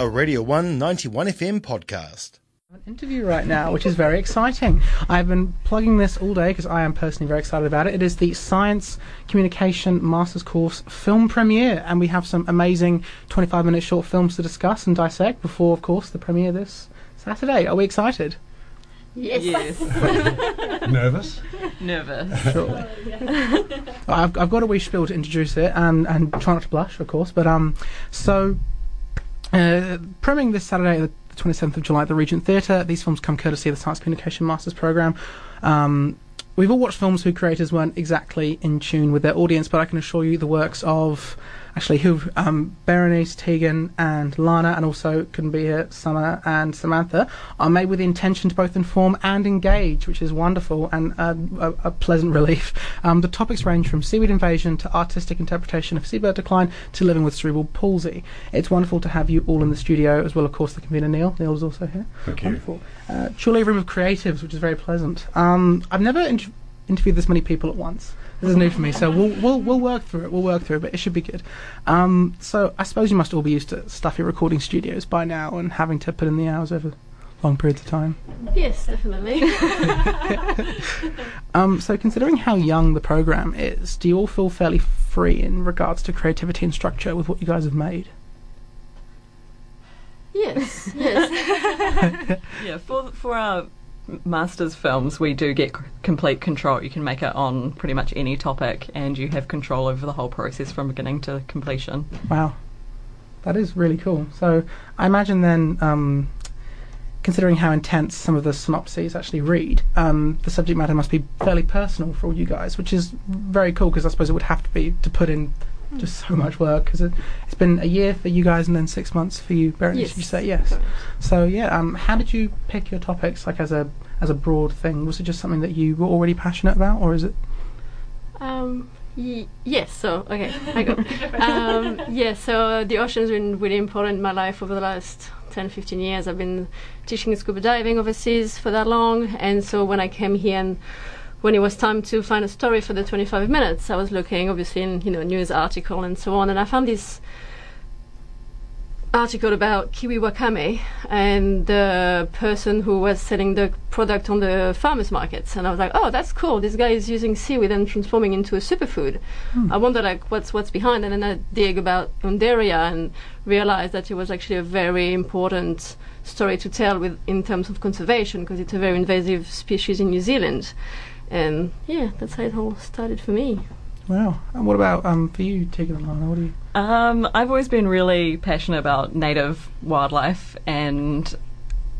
a Radio 1 91 FM podcast. An interview right now, which is very exciting. I've been plugging this all day because I am personally very excited about it. It is the Science Communication Masters Course film premiere, and we have some amazing 25 minute short films to discuss and dissect before, of course, the premiere this Saturday. Are we excited? Yes. yes. Nervous? Nervous. Surely. I've, I've got a wee spiel to introduce it and, and try not to blush, of course. But um, so uh, this Saturday, the 27th of July at the Regent Theatre. These films come courtesy of the Science Communication Masters Programme. Um, we've all watched films whose creators weren't exactly in tune with their audience, but I can assure you the works of actually who um, Berenice, Tegan, and Lana, and also couldn't be here, Summer and Samantha, are made with the intention to both inform and engage, which is wonderful and uh, a, a, pleasant relief. Um, the topics range from seaweed invasion to artistic interpretation of seabird decline to living with cerebral palsy. It's wonderful to have you all in the studio, as well, of course, the convener Neil. Neil is also here. Thank wonderful. you. Uh, truly a room of creatives, which is very pleasant. Um, I've never in- interviewed this many people at once. This is new for me, so we'll we'll we'll work through it. We'll work through it, but it should be good. Um, so I suppose you must all be used to stuffy recording studios by now and having to put in the hours over long periods of time. Yes, definitely. um, so considering how young the program is, do you all feel fairly free in regards to creativity and structure with what you guys have made? Yes, yes. yeah, for for our masters films, we do get complete control. You can make it on pretty much any topic, and you have control over the whole process from beginning to completion. Wow, that is really cool. So I imagine then, um, considering how intense some of the synopses actually read, um, the subject matter must be fairly personal for all you guys, which is very cool because I suppose it would have to be to put in just so much work because it, has been a year for you guys and then six months for you, Berenice. Yes. You say yes. So yeah, um, how did you pick your topics like as a as a broad thing? Was it just something that you were already passionate about, or is it? Um, y- yes. So okay, I go. um, yeah. So the ocean's been really important in my life over the last 10, 15 years. I've been teaching scuba diving overseas for that long, and so when I came here and when it was time to find a story for the 25 minutes, I was looking obviously in you know news article and so on, and I found this article about kiwi wakame and the person who was selling the product on the farmers markets, and I was like, oh, that's cool. This guy is using seaweed and transforming into a superfood. Hmm. I wonder like what's what's behind, and then I dig about Undaria and realized that it was actually a very important story to tell with in terms of conservation because it's a very invasive species in New Zealand. And yeah, that's how it all started for me. Wow. And what about um for you, Tegan and Lana? What do you? Um, I've always been really passionate about native wildlife, and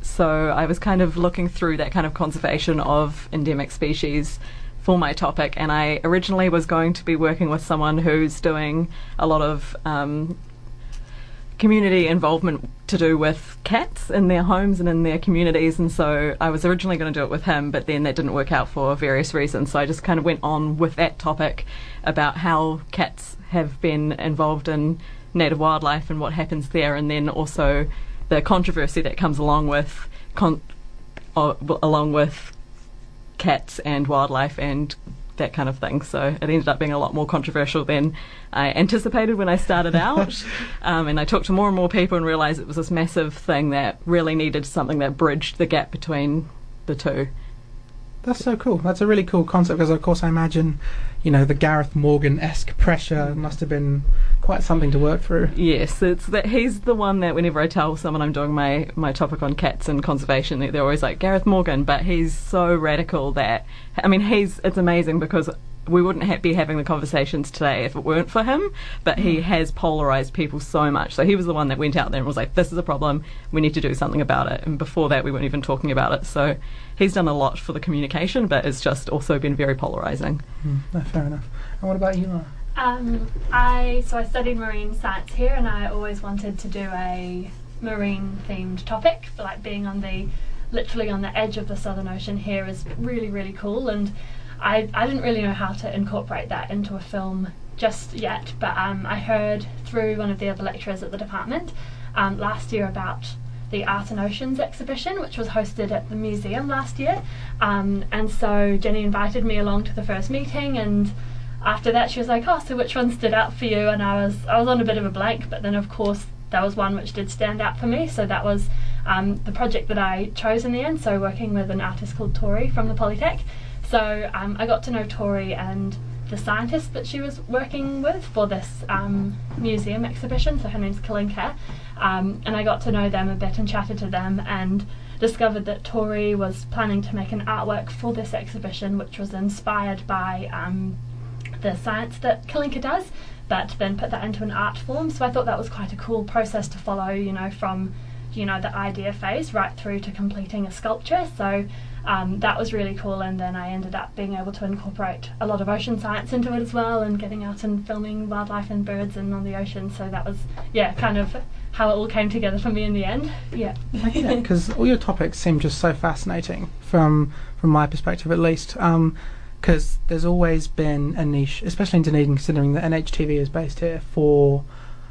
so I was kind of looking through that kind of conservation of endemic species for my topic. And I originally was going to be working with someone who's doing a lot of um, community involvement to do with cats in their homes and in their communities. And so I was originally going to do it with him, but then that didn't work out for various reasons. So I just kind of went on with that topic about how cats have been involved in native wildlife and what happens there, and then also the controversy that comes along with con- uh, along with cats and wildlife and that kind of thing. So it ended up being a lot more controversial than I anticipated when I started out. um, and I talked to more and more people and realised it was this massive thing that really needed something that bridged the gap between the two. That's so cool. That's a really cool concept because, of course, I imagine, you know, the Gareth Morgan esque pressure must have been quite something to work through. Yes, it's that he's the one that whenever I tell someone I'm doing my, my topic on cats and conservation, they're always like Gareth Morgan, but he's so radical that I mean, he's it's amazing because we wouldn't ha- be having the conversations today if it weren't for him. But he has polarized people so much. So he was the one that went out there and was like, "This is a problem. We need to do something about it." And before that, we weren't even talking about it. So he's done a lot for the communication, but it's just also been very polarizing. Mm, no, fair enough. And what about you, Laura? Um, I so I studied marine science here, and I always wanted to do a marine themed topic, for like being on the literally on the edge of the Southern Ocean here is really really cool, and I I didn't really know how to incorporate that into a film just yet, but um, I heard through one of the other lecturers at the department um, last year about the Art and Oceans exhibition, which was hosted at the museum last year. Um, and so Jenny invited me along to the first meeting, and after that she was like, "Oh, so which one stood out for you?" And I was I was on a bit of a blank, but then of course there was one which did stand out for me. So that was um, the project that I chose in the end. So working with an artist called Tori from the Polytech. So um, I got to know Tori and the scientist that she was working with for this um, museum exhibition. So her name's Kalinka, um, and I got to know them a bit and chatted to them and discovered that Tori was planning to make an artwork for this exhibition, which was inspired by um, the science that Kalinka does, but then put that into an art form. So I thought that was quite a cool process to follow, you know, from you know the idea phase right through to completing a sculpture. So um, that was really cool, and then I ended up being able to incorporate a lot of ocean science into it as well, and getting out and filming wildlife and birds and on the ocean. So that was yeah, kind of how it all came together for me in the end. Yeah. because all your topics seem just so fascinating from from my perspective at least. Because there's always been a niche, especially in Dunedin, considering that NHNZ is based here for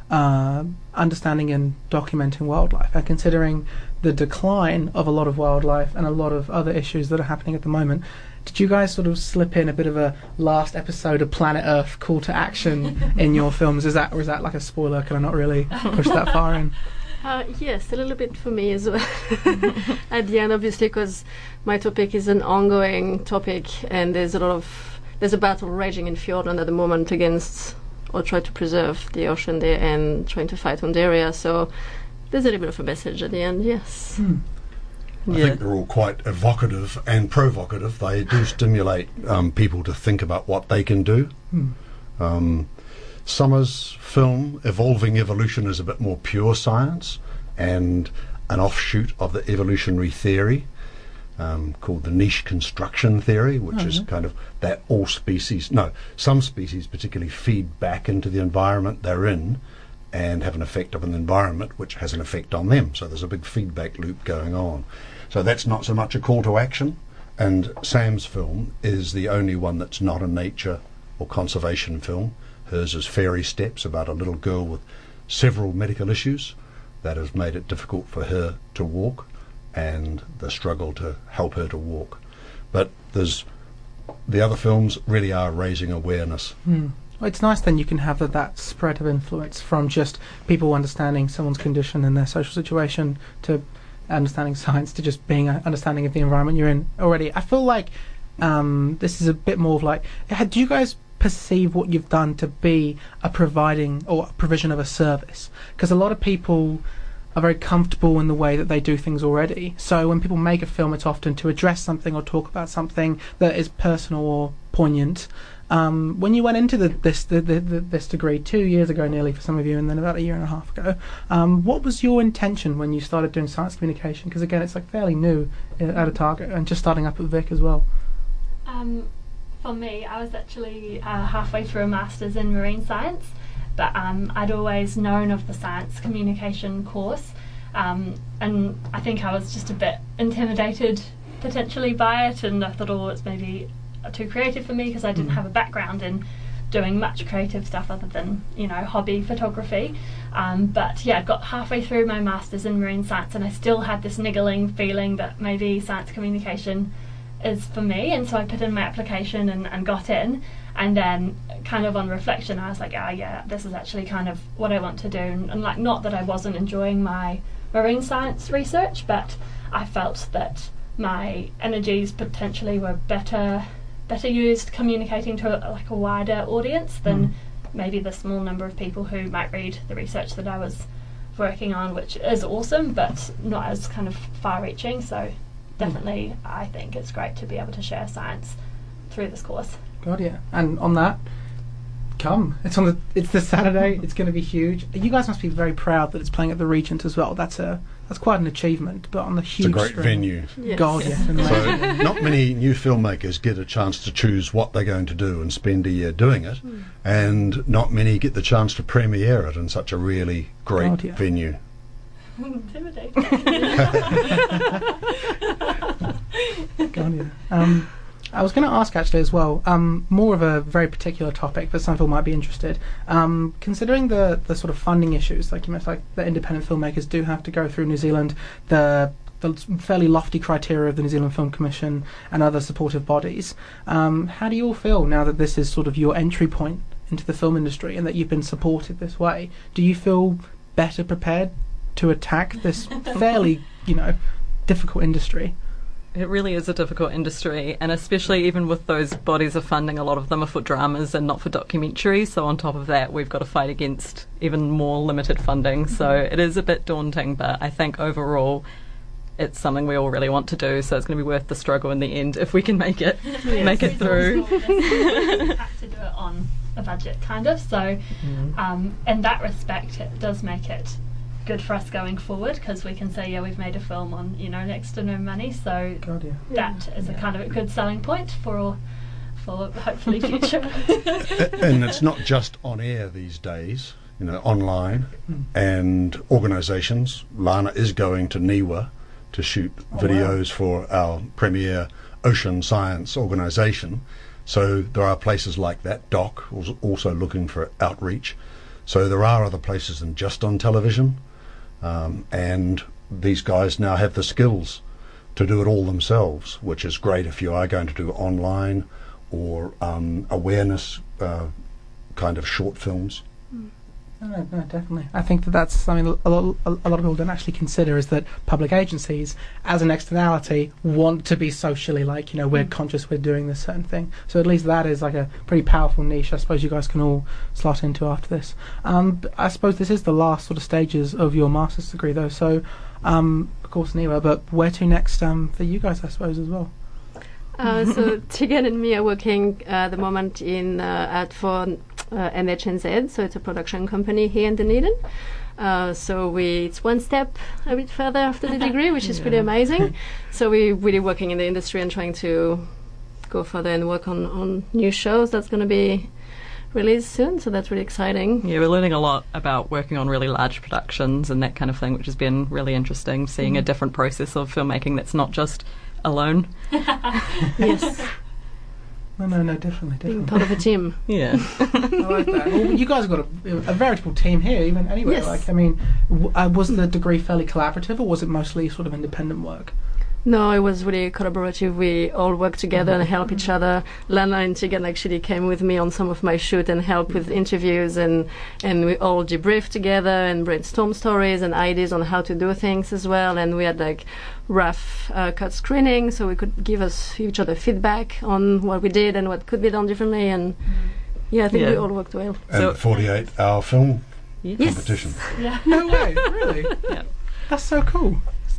uh, understanding and documenting wildlife, and considering the decline of a lot of wildlife and a lot of other issues that are happening at the moment. Did you guys sort of slip in a bit of a last episode of Planet Earth call to action in your films? Is that or is that like a spoiler? Can I not really push that far in? Uh, yes, a little bit for me as well. At the end, obviously, because my topic is an ongoing topic, and there's a lot of there's a battle raging in Fiordland at the moment against or try to preserve the ocean there and trying to fight Undaria. So there's a little bit of a message at the end. Yes. I think they're all quite evocative and provocative. They do stimulate um, people to think about what they can do. Um, Summer's film, Evolving Evolution, is a bit more pure science and an offshoot of the evolutionary theory um, called the niche construction theory, which is kind of that all species, no, some species particularly feed back into the environment they're in and have an effect on the environment, which has an effect on them. So there's a big feedback loop going on. So that's not so much a call to action. And Sam's film is the only one that's not a nature or conservation film. Hers is Fairy Steps, about a little girl with several medical issues that has made it difficult for her to walk and the struggle to help her to walk. But there's the other films really are raising awareness. Well, it's nice then you can have that, that spread of influence from just people understanding someone's condition and their social situation to understanding science to just being an understanding of the environment you're in already. I feel like um, this is a bit more of like, do you guys perceive what you've done to be a providing or a provision of a service? Because a lot of people are very comfortable in the way that they do things already. So when people make a film, it's often to address something or talk about something that is personal or poignant. Um, when you went into the, this the, the, this degree two years ago, nearly for some of you, and then about a year and a half ago, um, what was your intention when you started doing science communication? Because again, it's like fairly new uh, at Otago and just starting up at Vic as well. Um, for me, I was actually uh, halfway through a master's in marine science, but um, I'd always known of the science communication course, um, and I think I was just a bit intimidated potentially by it, and I thought, oh, it's maybe too creative for me because I didn't have a background in doing much creative stuff other than you know hobby photography. Um, but yeah, I got halfway through my masters in marine science, and I still had this niggling feeling that maybe science communication is for me and so I put in my application and, and got in. And then kind of on reflection I was like ah yeah this is actually kind of what I want to do. And, and like not that I wasn't enjoying my marine science research but I felt that my energies potentially were better better used communicating to a, like a wider audience than maybe the small number of people who might read the research that I was working on which is awesome but not as kind of far reaching so definitely I think it's great to be able to share science through this course. God, yeah. And on that, come. It's on the. It's this Saturday. It's going to be huge. You guys must be very proud that it's playing at the Regent as well. That's a that's quite an achievement. But on the huge, It's a great screen- venue. Yes. God, yeah. So not many new filmmakers get a chance to choose what they're going to do and spend a year doing it, hmm. and not many get the chance to premiere it in such a really great God, yeah. venue. Intimidating. Um, I was going to ask actually as well, um, more of a very particular topic, but some people might be interested. Um, considering the the sort of funding issues, like you mentioned, like the independent filmmakers do have to go through New Zealand, the the fairly lofty criteria of the New Zealand Film Commission and other supportive bodies. Um, how do you all feel now that this is sort of your entry point into the film industry and that you've been supported this way? Do you feel better prepared to attack this fairly, you know, difficult industry? It really is a difficult industry, and especially even with those bodies of funding, a lot of them are for dramas and not for documentaries. So, on top of that, we've got to fight against even more limited funding. So, it is a bit daunting, but I think overall, it's something we all really want to do. So, it's going to be worth the struggle in the end if we can make it make it through. have to do it on a budget, kind of. So, um, in that respect, it does make it good for us going forward because we can say, yeah, we've made a film on you know next to no money. So God, yeah. that is a kind of a good selling point for for hopefully future. and it's not just on air these days, you know, online hmm. and organisations. Lana is going to NIWA to shoot oh, videos for our premier ocean science organisation. So there are places like that. Doc was also looking for outreach. So there are other places than just on television. Um, and these guys now have the skills to do it all themselves, which is great if you are going to do online or um, awareness uh, kind of short films. No, no, no, definitely. I think that that's something a lot, a lot of people don't actually consider is that public agencies, as an externality, want to be socially like, you know, we're conscious we're doing this certain thing. So at least that is like a pretty powerful niche I suppose you guys can all slot into after this. Um, I suppose this is the last sort of stages of your master's degree though, so um, of course NIWA, but where to next um, for you guys I suppose as well? Uh, so Tegan and me are working uh, at the moment in uh, at for uh, NHNZ, so it's a production company here in Dunedin. Uh, so we it's one step a bit further after the degree, which is pretty amazing. so we're really working in the industry and trying to go further and work on, on new shows that's going to be released soon. So that's really exciting. Yeah, we're learning a lot about working on really large productions and that kind of thing, which has been really interesting. Seeing a different process of filmmaking that's not just alone. yes, No, no, no, definitely, definitely. being part of a team. Yeah. I like that. Well, you guys have got a, a veritable team here, even anyway. Yes. Like, I mean, w- uh, was the degree fairly collaborative, or was it mostly sort of independent work? No, it was really collaborative. We all worked together and help each other. Lana and Tegan actually came with me on some of my shoot and helped with interviews and and we all debriefed together and brainstorm stories and ideas on how to do things as well. And we had like rough uh, cut screening, so we could give us each other feedback on what we did and what could be done differently. And yeah, I think we all worked well. And So- 48 hour film Yes. competition. yeah. No way, really? Yeah. That's so cool.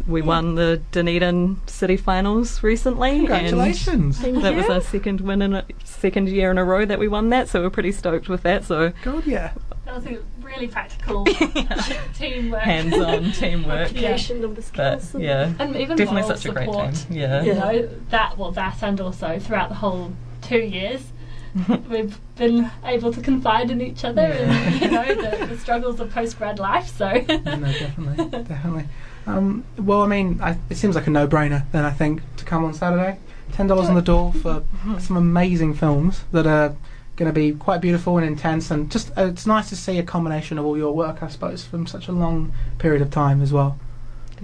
We won the Dunedin City Finals recently. and Congratulations. Thank That was our second win in a second year in a row that we won that, so we're pretty stoked with that. So God, yeah. That was a really practical teamwork. hands-on teamwork. Application of the But skills. yeah, and even definitely moral such a great support. team. Yeah. You know that well that and also throughout the whole two years. We've been able to confide in each other and you know the, the struggles of post grad life. So No, no, definitely, definitely. Um, well, I mean, I, it seems like a no-brainer. Then I think to come on Saturday, ten dollars on the door for some amazing films that are going to be quite beautiful and intense, and just uh, it's nice to see a combination of all your work, I suppose, from such a long period of time as well.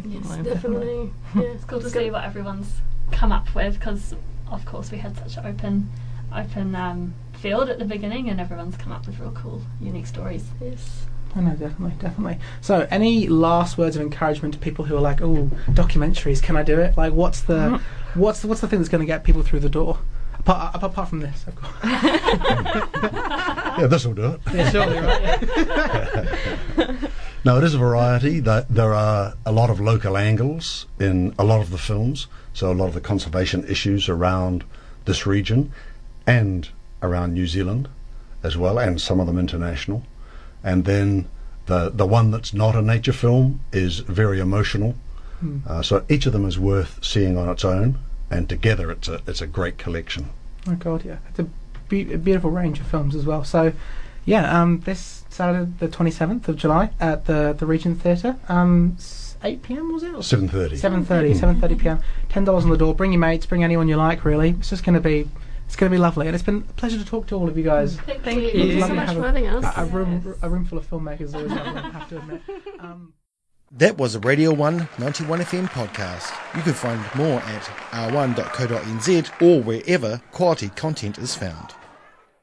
Yes, Definitely. definitely. Yeah. it's cool to see what everyone's come up with because of course we had such an open open um, field at the beginning and everyone's come up with real cool unique stories. Yes. Oh, no, definitely, definitely. So, any last words of encouragement to people who are like, "Oh, documentaries, can I do it?" Like, what's the, mm-hmm. what's the, what's the thing that's going to get people through the door? Apart, apart from this, of course. Yeah, this will do it. yeah, surely, right? No, it is a variety. There, there are a lot of local angles in a lot of the films, so a lot of the conservation issues around this region and around New Zealand as well, and some of them international. And then the the one that's not a nature film is very emotional. Hmm. Uh, so each of them is worth seeing on its own, and together it's a it's a great collection. Oh god, yeah, it's a, be- a beautiful range of films as well. So, yeah, um, this Saturday, the twenty seventh of July, at the the Regent Theatre, um, eight pm was it? Seven thirty. Seven thirty. Seven thirty pm. Ten dollars on the door. Bring your mates. Bring anyone you like. Really, it's just going to be. It's going to be lovely, and it's been a pleasure to talk to all of you guys. Thank, Thank Thank you. you so much for having us. A, a room, a room full of filmmakers is always lovely. I have to admit. Um, That was a Radio 1 91 FM podcast. You can find more at r1.co.nz or wherever quality content is found.